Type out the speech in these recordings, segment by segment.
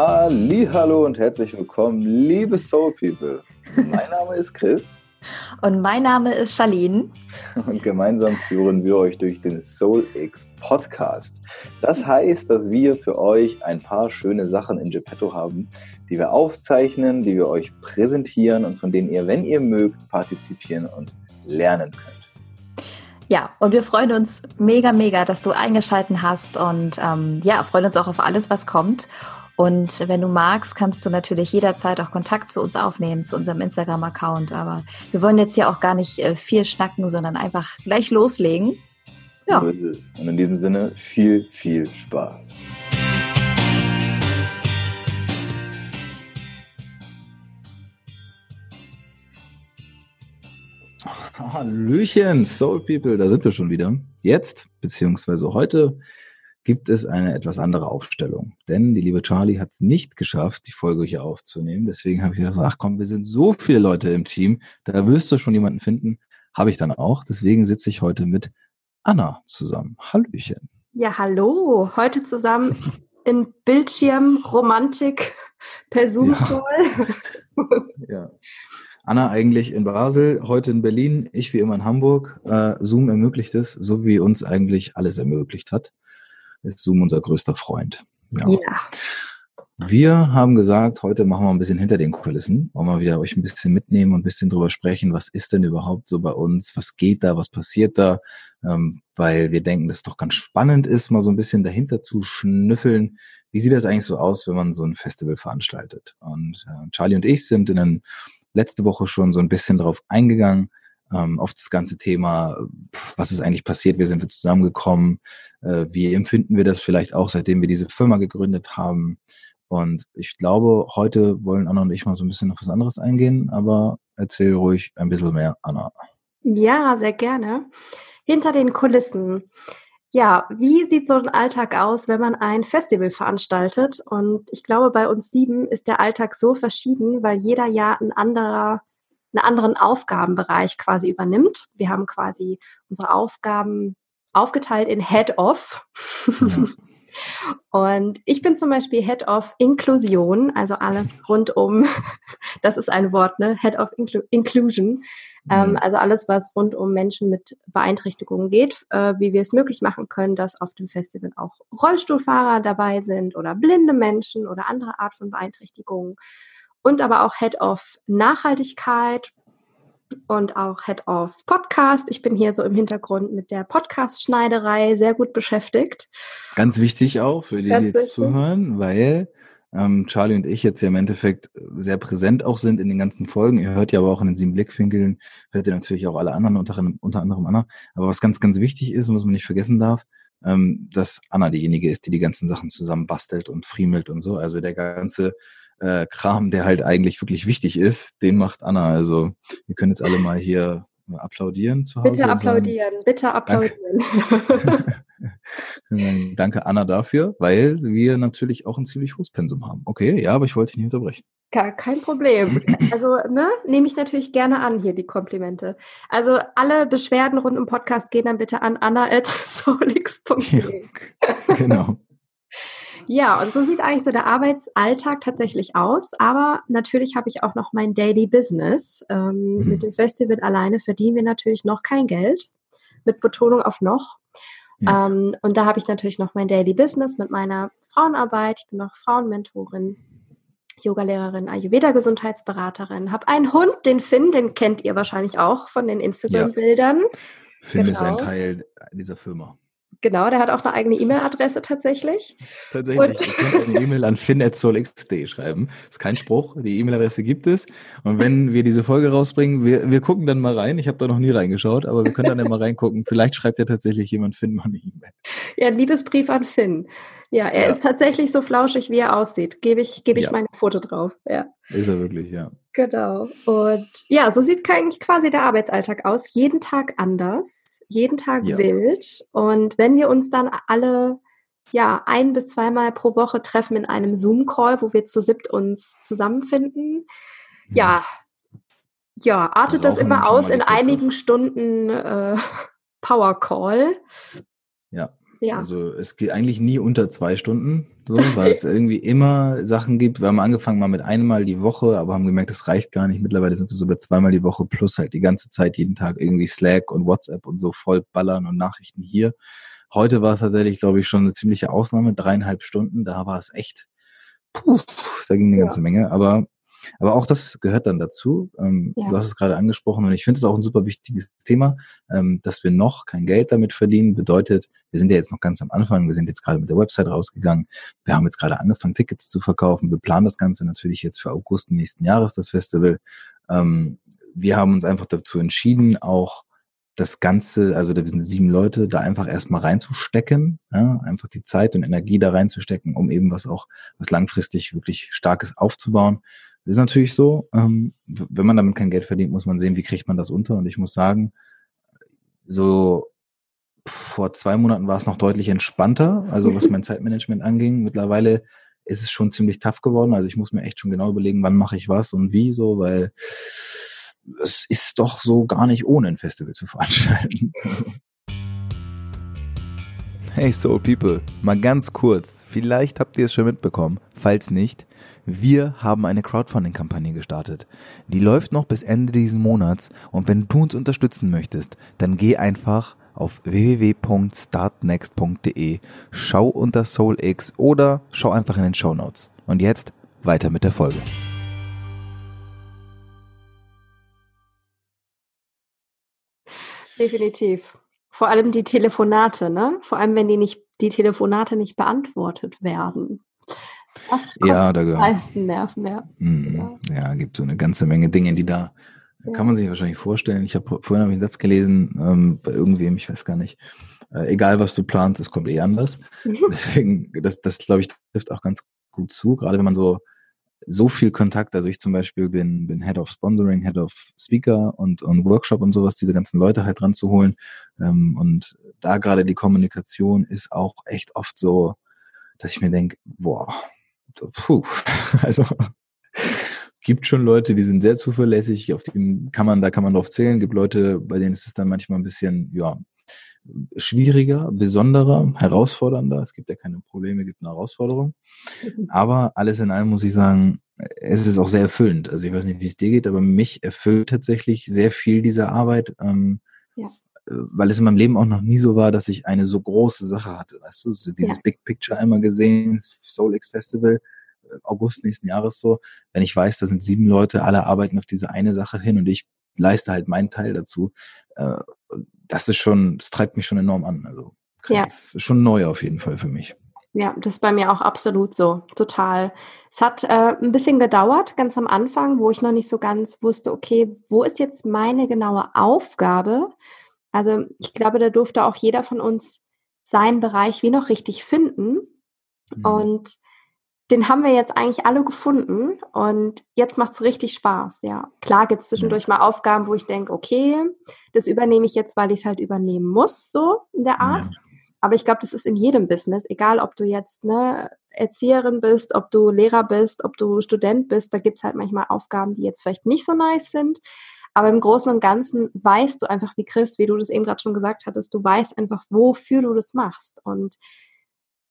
Hallo und herzlich willkommen, liebe Soul People. Mein Name ist Chris. Und mein Name ist Charlene. Und gemeinsam führen wir euch durch den Soul X Podcast. Das heißt, dass wir für euch ein paar schöne Sachen in Geppetto haben, die wir aufzeichnen, die wir euch präsentieren und von denen ihr, wenn ihr mögt, partizipieren und lernen könnt. Ja, und wir freuen uns mega, mega, dass du eingeschalten hast und ähm, ja, freuen uns auch auf alles, was kommt. Und wenn du magst, kannst du natürlich jederzeit auch Kontakt zu uns aufnehmen, zu unserem Instagram-Account. Aber wir wollen jetzt hier auch gar nicht äh, viel schnacken, sondern einfach gleich loslegen. Ja. So ist es. Und in diesem Sinne viel, viel Spaß. Hallöchen, Soul People, da sind wir schon wieder. Jetzt, beziehungsweise heute, gibt es eine etwas andere Aufstellung. Denn die liebe Charlie hat es nicht geschafft, die Folge hier aufzunehmen. Deswegen habe ich gesagt, ach komm, wir sind so viele Leute im Team, da wirst du schon jemanden finden. Habe ich dann auch. Deswegen sitze ich heute mit Anna zusammen. Hallöchen. Ja, hallo. Heute zusammen in Bildschirmromantik per Zoom-Call. Ja. ja. Anna eigentlich in Basel, heute in Berlin, ich wie immer in Hamburg. Äh, Zoom ermöglicht es, so wie uns eigentlich alles ermöglicht hat ist Zoom unser größter Freund. Ja. ja. Wir haben gesagt, heute machen wir ein bisschen hinter den Kulissen, wollen wir wieder euch ein bisschen mitnehmen und ein bisschen drüber sprechen, was ist denn überhaupt so bei uns, was geht da, was passiert da, ähm, weil wir denken, dass es doch ganz spannend ist, mal so ein bisschen dahinter zu schnüffeln. Wie sieht das eigentlich so aus, wenn man so ein Festival veranstaltet? Und äh, Charlie und ich sind in den letzte Woche schon so ein bisschen drauf eingegangen, ähm, auf das ganze Thema, was ist eigentlich passiert, wie sind wir zusammengekommen, äh, wie empfinden wir das vielleicht auch, seitdem wir diese Firma gegründet haben. Und ich glaube, heute wollen Anna und ich mal so ein bisschen auf was anderes eingehen, aber erzähl ruhig ein bisschen mehr, Anna. Ja, sehr gerne. Hinter den Kulissen. Ja, wie sieht so ein Alltag aus, wenn man ein Festival veranstaltet? Und ich glaube, bei uns sieben ist der Alltag so verschieden, weil jeder Jahr ein anderer einen anderen Aufgabenbereich quasi übernimmt. Wir haben quasi unsere Aufgaben aufgeteilt in Head-Off. Ja. Und ich bin zum Beispiel Head of Inklusion, also alles rund um, das ist ein Wort, ne? Head of Inclu Inclusion, mhm. ähm, also alles, was rund um Menschen mit Beeinträchtigungen geht, äh, wie wir es möglich machen können, dass auf dem Festival auch Rollstuhlfahrer dabei sind oder blinde Menschen oder andere Art von Beeinträchtigungen und aber auch Head of Nachhaltigkeit und auch Head of Podcast. Ich bin hier so im Hintergrund mit der Podcast-Schneiderei sehr gut beschäftigt. Ganz wichtig auch für die, die jetzt zuhören, weil ähm, Charlie und ich jetzt ja im Endeffekt sehr präsent auch sind in den ganzen Folgen. Ihr hört ja aber auch in den sieben Blickwinkeln, hört ihr natürlich auch alle anderen, unter, unter anderem Anna. Aber was ganz, ganz wichtig ist und was man nicht vergessen darf, ähm, dass Anna diejenige ist, die die ganzen Sachen zusammen bastelt und friemelt und so. Also der ganze äh, Kram, der halt eigentlich wirklich wichtig ist, den macht Anna. Also wir können jetzt alle mal hier applaudieren zu Hause. Bitte applaudieren, bitte applaudieren. Danke. Danke Anna dafür, weil wir natürlich auch ein ziemlich hohes Pensum haben. Okay, ja, aber ich wollte dich nicht unterbrechen. Kein Problem. Also, ne, nehme ich natürlich gerne an hier die Komplimente. Also, alle Beschwerden rund um Podcast gehen dann bitte an anna.solix.de. Ja, genau. Ja, und so sieht eigentlich so der Arbeitsalltag tatsächlich aus. Aber natürlich habe ich auch noch mein Daily Business. Ähm, mhm. Mit dem Festival alleine verdienen wir natürlich noch kein Geld. Mit Betonung auf noch. Ja. Ähm, und da habe ich natürlich noch mein Daily Business mit meiner Frauenarbeit. Ich bin noch Frauenmentorin, Yogalehrerin, Ayurveda-Gesundheitsberaterin. Habe einen Hund, den Finn, den kennt ihr wahrscheinlich auch von den Instagram-Bildern. Ja. Finn genau. ist ein genau. Teil dieser Firma. Genau, der hat auch eine eigene E-Mail-Adresse tatsächlich. Tatsächlich. Und ich kann eine E-Mail an finn.solx.de schreiben. Das ist kein Spruch. Die E-Mail-Adresse gibt es. Und wenn wir diese Folge rausbringen, wir, wir gucken dann mal rein. Ich habe da noch nie reingeschaut, aber wir können dann ja mal reingucken. Vielleicht schreibt ja tatsächlich jemand Finn mal eine E-Mail. Ja, ein Liebesbrief an Finn. Ja, er ja. ist tatsächlich so flauschig, wie er aussieht. Gebe ich, gebe ich ja. mein Foto drauf. Ja. Ist er wirklich, ja. Genau. Und ja, so sieht eigentlich quasi der Arbeitsalltag aus. Jeden Tag anders jeden Tag ja. wild. Und wenn wir uns dann alle ja ein bis zweimal pro Woche treffen in einem Zoom-Call, wo wir zu siebt uns zusammenfinden, ja, ja, artet das immer aus in einigen Stunden äh, Power Call. Ja, Ja. Also es geht eigentlich nie unter zwei Stunden, so, weil es irgendwie immer Sachen gibt. Wir haben angefangen mal mit einmal die Woche, aber haben gemerkt, das reicht gar nicht. Mittlerweile sind wir so bei zweimal die Woche plus halt die ganze Zeit, jeden Tag irgendwie Slack und WhatsApp und so voll ballern und Nachrichten hier. Heute war es tatsächlich, glaube ich, schon eine ziemliche Ausnahme, dreieinhalb Stunden. Da war es echt, puh, da ging eine ja. ganze Menge. Aber aber auch das gehört dann dazu. Ähm, ja. Du hast es gerade angesprochen und ich finde es auch ein super wichtiges Thema, ähm, dass wir noch kein Geld damit verdienen. Bedeutet, wir sind ja jetzt noch ganz am Anfang. Wir sind jetzt gerade mit der Website rausgegangen. Wir haben jetzt gerade angefangen, Tickets zu verkaufen. Wir planen das Ganze natürlich jetzt für August nächsten Jahres, das Festival. Ähm, wir haben uns einfach dazu entschieden, auch das Ganze, also da sind sieben Leute, da einfach erstmal reinzustecken, ja, einfach die Zeit und Energie da reinzustecken, um eben was auch, was langfristig wirklich Starkes aufzubauen. Das ist natürlich so, ähm, wenn man damit kein Geld verdient, muss man sehen, wie kriegt man das unter. Und ich muss sagen, so vor zwei Monaten war es noch deutlich entspannter, also was mein Zeitmanagement anging. Mittlerweile ist es schon ziemlich tough geworden. Also ich muss mir echt schon genau überlegen, wann mache ich was und wie so, weil es ist doch so gar nicht ohne ein Festival zu veranstalten. Hey Soul People, mal ganz kurz, vielleicht habt ihr es schon mitbekommen, falls nicht, wir haben eine Crowdfunding-Kampagne gestartet. Die läuft noch bis Ende diesen Monats und wenn du uns unterstützen möchtest, dann geh einfach auf www.startnext.de, schau unter SoulX oder schau einfach in den Show Notes. Und jetzt weiter mit der Folge. Definitiv. Vor allem die Telefonate, ne? Vor allem, wenn die nicht, die Telefonate nicht beantwortet werden. Das ja, da gehört. meisten Nerven, ja. Ja. Ja, gibt so eine ganze Menge Dinge, die da ja. kann man sich wahrscheinlich vorstellen. Ich habe vorhin hab ich einen Satz gelesen ähm, bei irgendwem, ich weiß gar nicht. Äh, egal was du planst, es kommt eh anders. Deswegen, das, das glaube ich trifft auch ganz gut zu, gerade wenn man so so viel Kontakt. Also ich zum Beispiel bin, bin Head of Sponsoring, Head of Speaker und, und Workshop und sowas, diese ganzen Leute halt dran zu holen. Ähm, und da gerade die Kommunikation ist auch echt oft so, dass ich mir denke, boah, puh, also gibt schon Leute, die sind sehr zuverlässig, auf die kann man, da kann man drauf zählen. Gibt Leute, bei denen ist es dann manchmal ein bisschen, ja, schwieriger, besonderer, herausfordernder. Es gibt ja keine Probleme, es gibt eine Herausforderung. Aber alles in allem muss ich sagen, es ist auch sehr erfüllend. Also ich weiß nicht, wie es dir geht, aber mich erfüllt tatsächlich sehr viel diese Arbeit, ähm. Weil es in meinem Leben auch noch nie so war, dass ich eine so große Sache hatte. Weißt du, so dieses ja. Big Picture einmal gesehen, Soul X Festival, äh, August nächsten Jahres so. Wenn ich weiß, da sind sieben Leute, alle arbeiten auf diese eine Sache hin und ich leiste halt meinen Teil dazu. Äh, das ist schon, das treibt mich schon enorm an. Also ja. das ist schon neu auf jeden Fall für mich. Ja, das ist bei mir auch absolut so, total. Es hat äh, ein bisschen gedauert, ganz am Anfang, wo ich noch nicht so ganz wusste, okay, wo ist jetzt meine genaue Aufgabe? Also ich glaube, da durfte auch jeder von uns seinen Bereich wie noch richtig finden. Mhm. Und den haben wir jetzt eigentlich alle gefunden und jetzt macht's richtig Spaß, ja. Klar gibt's zwischendurch mal Aufgaben, wo ich denke, okay, das übernehme ich jetzt, weil ich es halt übernehmen muss, so in der Art. Ja. Aber ich glaube, das ist in jedem Business, egal ob du jetzt ne, Erzieherin bist, ob du Lehrer bist, ob du Student bist, da gibt's halt manchmal Aufgaben, die jetzt vielleicht nicht so nice sind. Aber im Großen und Ganzen weißt du einfach, wie Chris, wie du das eben gerade schon gesagt hattest, du weißt einfach, wofür du das machst. Und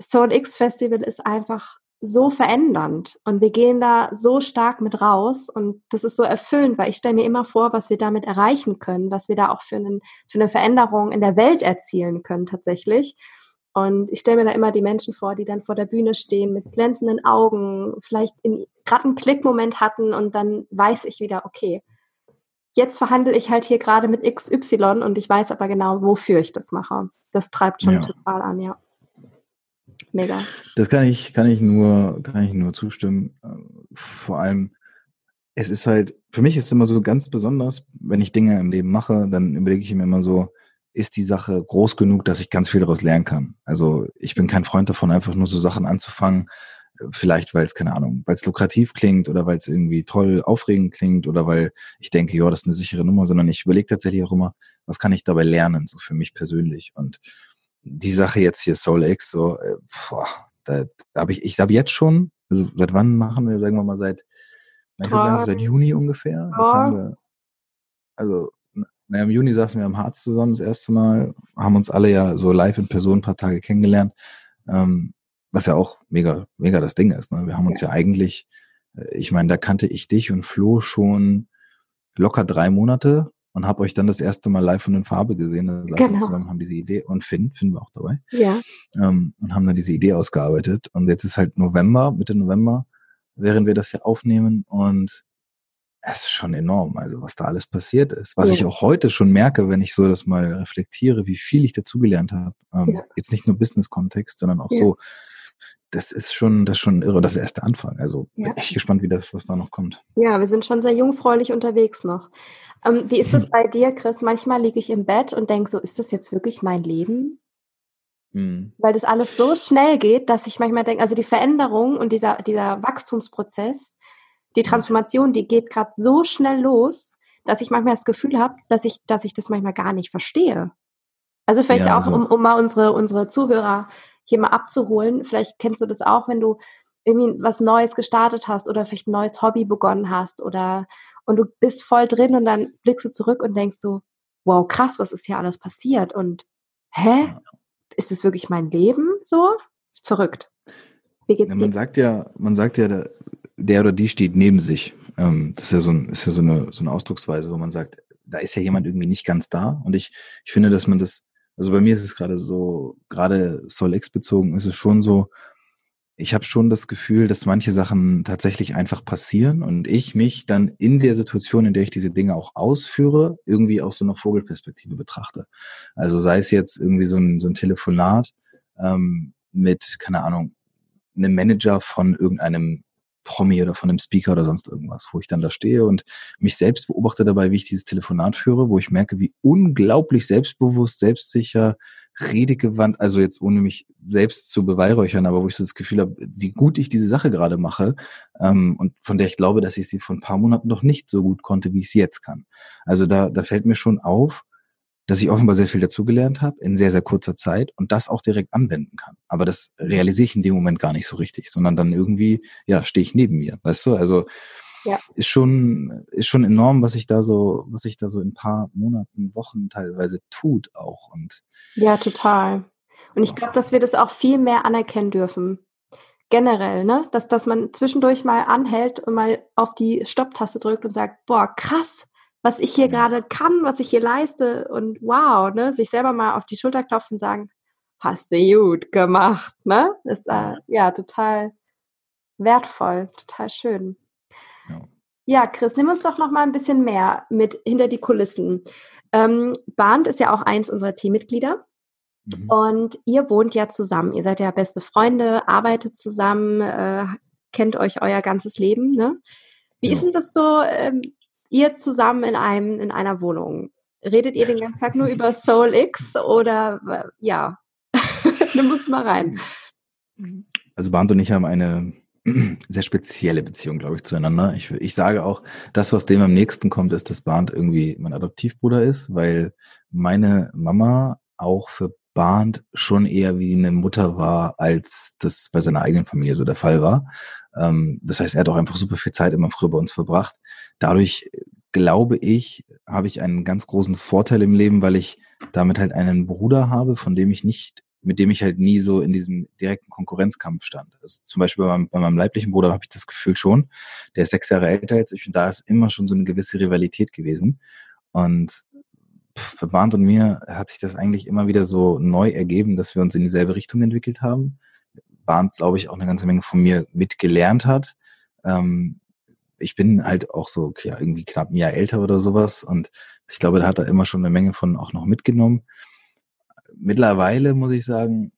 Soul X Festival ist einfach so verändernd und wir gehen da so stark mit raus und das ist so erfüllend, weil ich stelle mir immer vor, was wir damit erreichen können, was wir da auch für, einen, für eine Veränderung in der Welt erzielen können tatsächlich. Und ich stelle mir da immer die Menschen vor, die dann vor der Bühne stehen mit glänzenden Augen, vielleicht gerade einen Klickmoment hatten und dann weiß ich wieder, okay, jetzt verhandle ich halt hier gerade mit XY und ich weiß aber genau, wofür ich das mache. Das treibt schon ja. total an, ja. Mega. Das kann ich, kann ich nur, kann ich nur zustimmen. Vor allem, es ist halt, für mich ist es immer so ganz besonders, wenn ich Dinge im Leben mache, dann überlege ich mir immer so, ist die Sache groß genug, dass ich ganz viel daraus lernen kann. Also ich bin kein Freund davon, einfach nur so Sachen anzufangen, vielleicht weil es, keine Ahnung, weil es lukrativ klingt oder weil es irgendwie toll aufregend klingt oder weil ich denke, ja, das ist eine sichere Nummer, sondern ich überlege tatsächlich auch immer, was kann ich dabei lernen, so für mich persönlich. Und die Sache jetzt hier Soul X, so, äh, boah, da, da habe ich, ich habe jetzt schon, also seit wann machen wir, sagen wir mal, seit, ich würde sagen, seit Juni ungefähr. Jetzt haben wir, also naja, im Juni saßen wir am Harz zusammen das erste Mal, haben uns alle ja so live in Person ein paar Tage kennengelernt, ähm, was ja auch mega, mega das Ding ist. Ne? Wir haben uns ja, ja eigentlich, äh, ich meine, da kannte ich dich und Flo schon locker drei Monate und habe euch dann das erste Mal live von den Farbe gesehen. Da saßen genau. zusammen, haben diese Idee und Finn, Finn war auch dabei. Ja. Ähm, und haben dann diese Idee ausgearbeitet. Und jetzt ist halt November, Mitte November, während wir das hier aufnehmen und es ist schon enorm, also was da alles passiert ist. Was ja. ich auch heute schon merke, wenn ich so das mal reflektiere, wie viel ich dazugelernt habe. Ähm, ja. Jetzt nicht nur Business-Kontext, sondern auch ja. so. Das ist schon, das ist schon irre. Das ist erst der Anfang. Also bin echt gespannt, wie das, was da noch kommt. Ja, wir sind schon sehr jungfräulich unterwegs noch. Ähm, wie ist das hm. bei dir, Chris? Manchmal liege ich im Bett und denke so, ist das jetzt wirklich mein Leben? Mhm. Weil das alles so schnell geht, dass ich manchmal denke, also die Veränderung und dieser, dieser Wachstumsprozess, die Transformation, die geht gerade so schnell los, dass ich manchmal das Gefühl habe, dass ich, dass ich das manchmal gar nicht verstehe. Also vielleicht ja, auch, also. um, um mal unsere, unsere Zuhörer hier mal abzuholen. Vielleicht kennst du das auch, wenn du irgendwie was Neues gestartet hast oder vielleicht ein neues Hobby begonnen hast oder und du bist voll drin und dann blickst du zurück und denkst so, wow, krass, was ist hier alles passiert? Und hä? Ist das wirklich mein Leben so? Verrückt. Wie geht's ja, dir? Man sagt ja, man sagt ja, der oder die steht neben sich. Ähm, das ist ja, so, ein, ist ja so, eine, so eine Ausdrucksweise, wo man sagt, da ist ja jemand irgendwie nicht ganz da. Und ich, ich finde, dass man das, also bei mir ist es gerade so, gerade Sol X bezogen, ist es schon so, ich habe schon das Gefühl, dass manche Sachen tatsächlich einfach passieren und ich mich dann in der Situation, in der ich diese Dinge auch ausführe, irgendwie aus so einer Vogelperspektive betrachte. Also sei es jetzt irgendwie so ein, so ein Telefonat ähm, mit, keine Ahnung, einem Manager von irgendeinem Promi oder von einem Speaker oder sonst irgendwas, wo ich dann da stehe und mich selbst beobachte dabei, wie ich dieses Telefonat führe, wo ich merke, wie unglaublich selbstbewusst, selbstsicher, redegewandt, also jetzt ohne mich selbst zu beweihräuchern, aber wo ich so das Gefühl habe, wie gut ich diese Sache gerade mache ähm, und von der ich glaube, dass ich sie vor ein paar Monaten noch nicht so gut konnte, wie ich sie jetzt kann. Also da, da fällt mir schon auf, dass ich offenbar sehr viel dazugelernt habe in sehr, sehr kurzer Zeit und das auch direkt anwenden kann. Aber das realisiere ich in dem Moment gar nicht so richtig, sondern dann irgendwie, ja, stehe ich neben mir, weißt du? Also ja. ist schon, ist schon enorm, was sich da so, was sich da so in ein paar Monaten, Wochen teilweise tut auch und. Ja, total. Und ich glaube, dass wir das auch viel mehr anerkennen dürfen. Generell, ne? Dass, dass man zwischendurch mal anhält und mal auf die Stopptaste drückt und sagt, boah, krass, was ich hier gerade kann, was ich hier leiste und wow, ne, sich selber mal auf die Schulter klopfen und sagen, hast du gut gemacht, ne? Ist äh, ja total wertvoll, total schön. Ja. ja, Chris, nimm uns doch noch mal ein bisschen mehr mit hinter die Kulissen. Ähm, Bahnt ist ja auch eins unserer Teammitglieder. Mhm. Und ihr wohnt ja zusammen. Ihr seid ja beste Freunde, arbeitet zusammen, äh, kennt euch euer ganzes Leben. Ne? Wie ja. ist denn das so? Ähm, ihr zusammen in einem, in einer Wohnung. Redet ihr den ganzen Tag nur über Soul X oder ja? Nimm uns mal rein. Also Barnd und ich haben eine sehr spezielle Beziehung, glaube ich, zueinander. Ich, ich sage auch, das, was dem am nächsten kommt, ist, dass Barnd irgendwie mein Adoptivbruder ist, weil meine Mama auch für Barnd schon eher wie eine Mutter war, als das bei seiner eigenen Familie so der Fall war. Ähm, das heißt, er hat auch einfach super viel Zeit immer früher bei uns verbracht. Dadurch glaube ich, habe ich einen ganz großen Vorteil im Leben, weil ich damit halt einen Bruder habe, von dem ich nicht, mit dem ich halt nie so in diesem direkten Konkurrenzkampf stand. Also zum Beispiel bei meinem, bei meinem leiblichen Bruder habe ich das Gefühl schon, der ist sechs Jahre älter als ich und da ist immer schon so eine gewisse Rivalität gewesen. Und für Barnd und mir hat sich das eigentlich immer wieder so neu ergeben, dass wir uns in dieselbe Richtung entwickelt haben. Barnd, glaube ich, auch eine ganze Menge von mir mitgelernt hat. Ähm, ich bin halt auch so ja, irgendwie knapp ein Jahr älter oder sowas und ich glaube, da hat er immer schon eine Menge von auch noch mitgenommen. Mittlerweile muss ich sagen,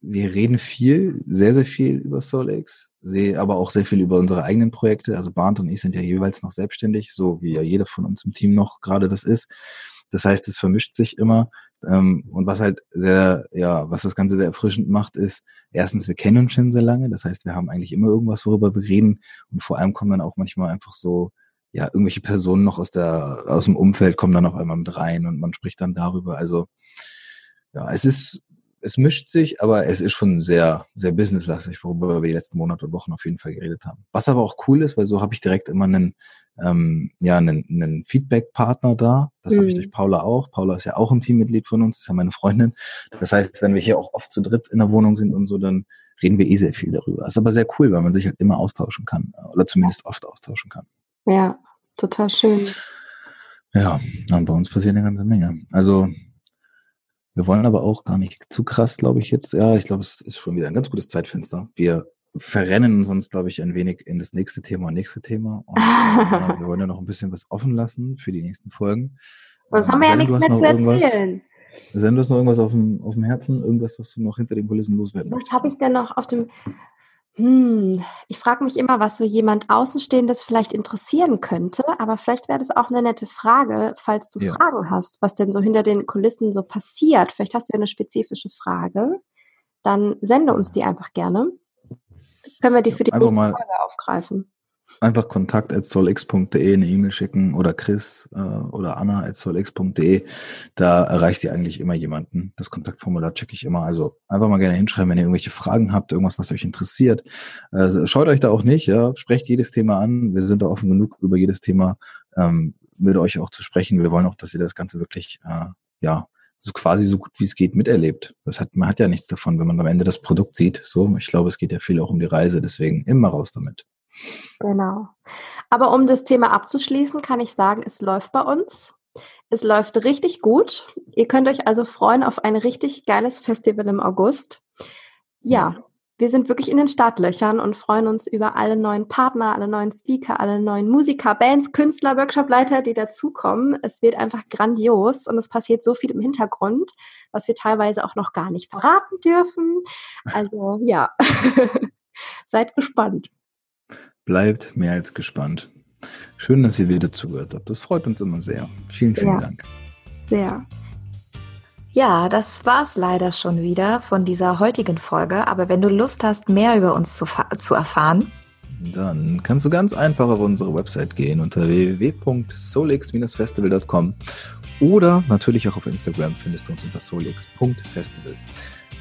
wir reden viel, sehr, sehr viel über SolX, sehe aber auch sehr viel über unsere eigenen Projekte. Also Barnd und ich sind ja jeweils noch selbstständig, so wie ja jeder von uns im Team noch gerade das ist. Das heißt, es vermischt sich immer. Ähm, und was halt sehr, ja, was das Ganze sehr erfrischend macht, ist, erstens, wir kennen uns schon sehr lange. Das heißt, wir haben eigentlich immer irgendwas, worüber wir reden. Und vor allem kommen dann auch manchmal einfach so, ja, irgendwelche Personen noch aus der, aus dem Umfeld kommen dann auf einmal mit rein und man spricht dann darüber. Also, ja, es ist, es mischt sich, aber es ist schon sehr, sehr businesslastig, worüber wir die letzten Monate und Wochen auf jeden Fall geredet haben. Was aber auch cool ist, weil so habe ich direkt immer einen, ähm, ja, einen, einen Feedback-Partner da. Das mhm. habe ich durch Paula auch. Paula ist ja auch ein Teammitglied von uns, ist ja meine Freundin. Das heißt, wenn wir hier auch oft zu dritt in der Wohnung sind und so, dann reden wir eh sehr viel darüber. Das ist aber sehr cool, weil man sich halt immer austauschen kann oder zumindest oft austauschen kann. Ja, total schön. Ja, und bei uns passiert eine ganze Menge. Also wir wollen aber auch gar nicht zu krass, glaube ich, jetzt. Ja, ich glaube, es ist schon wieder ein ganz gutes Zeitfenster. Wir verrennen sonst, glaube ich, ein wenig in das nächste Thema und nächste Thema. Und, äh, wir wollen ja noch ein bisschen was offen lassen für die nächsten Folgen. Sonst ähm, haben wir ja nichts mehr zu erzählen. Sen, du hast noch irgendwas auf dem, auf dem Herzen? Irgendwas, was du noch hinter den Kulissen loswerden Was habe ich denn noch auf dem hm, ich frage mich immer, was so jemand Außenstehendes vielleicht interessieren könnte, aber vielleicht wäre das auch eine nette Frage, falls du ja. Fragen hast, was denn so hinter den Kulissen so passiert. Vielleicht hast du ja eine spezifische Frage. Dann sende uns die einfach gerne. Können wir die für die nächste Frage aufgreifen einfach kontakt at solx.de eine E-Mail schicken oder Chris äh, oder Anna at solx.de. Da erreicht ihr eigentlich immer jemanden. Das Kontaktformular checke ich immer. Also einfach mal gerne hinschreiben, wenn ihr irgendwelche Fragen habt, irgendwas, was euch interessiert. Also schaut euch da auch nicht, ja. Sprecht jedes Thema an. Wir sind da offen genug, über jedes Thema ähm, mit euch auch zu sprechen. Wir wollen auch, dass ihr das Ganze wirklich, äh, ja, so quasi so gut wie es geht miterlebt. Das hat, man hat ja nichts davon, wenn man am Ende das Produkt sieht. So, ich glaube, es geht ja viel auch um die Reise, deswegen immer raus damit. Genau. Aber um das Thema abzuschließen, kann ich sagen, es läuft bei uns. Es läuft richtig gut. Ihr könnt euch also freuen auf ein richtig geiles Festival im August. Ja, wir sind wirklich in den Startlöchern und freuen uns über alle neuen Partner, alle neuen Speaker, alle neuen Musiker, Bands, Künstler, Workshopleiter, die dazukommen. Es wird einfach grandios und es passiert so viel im Hintergrund, was wir teilweise auch noch gar nicht verraten dürfen. Also ja, seid gespannt bleibt mehr als gespannt. Schön, dass ihr wieder zugehört habt. Das freut uns immer sehr. Vielen, vielen ja, Dank. Sehr. Ja, das war's leider schon wieder von dieser heutigen Folge. Aber wenn du Lust hast, mehr über uns zu, zu erfahren, dann kannst du ganz einfach auf unsere Website gehen unter www.solix-festival.com oder natürlich auch auf Instagram findest du uns unter solix.festival.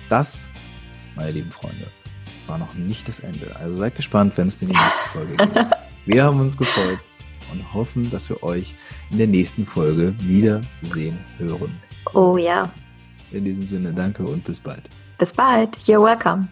Das, meine lieben Freunde, war noch nicht das Ende. Also seid gespannt, wenn es in die nächste Folge geht. Wir haben uns gefreut und hoffen, dass wir euch in der nächsten Folge wiedersehen hören. Oh ja. In diesem Sinne, danke und bis bald. Bis bald. You're welcome.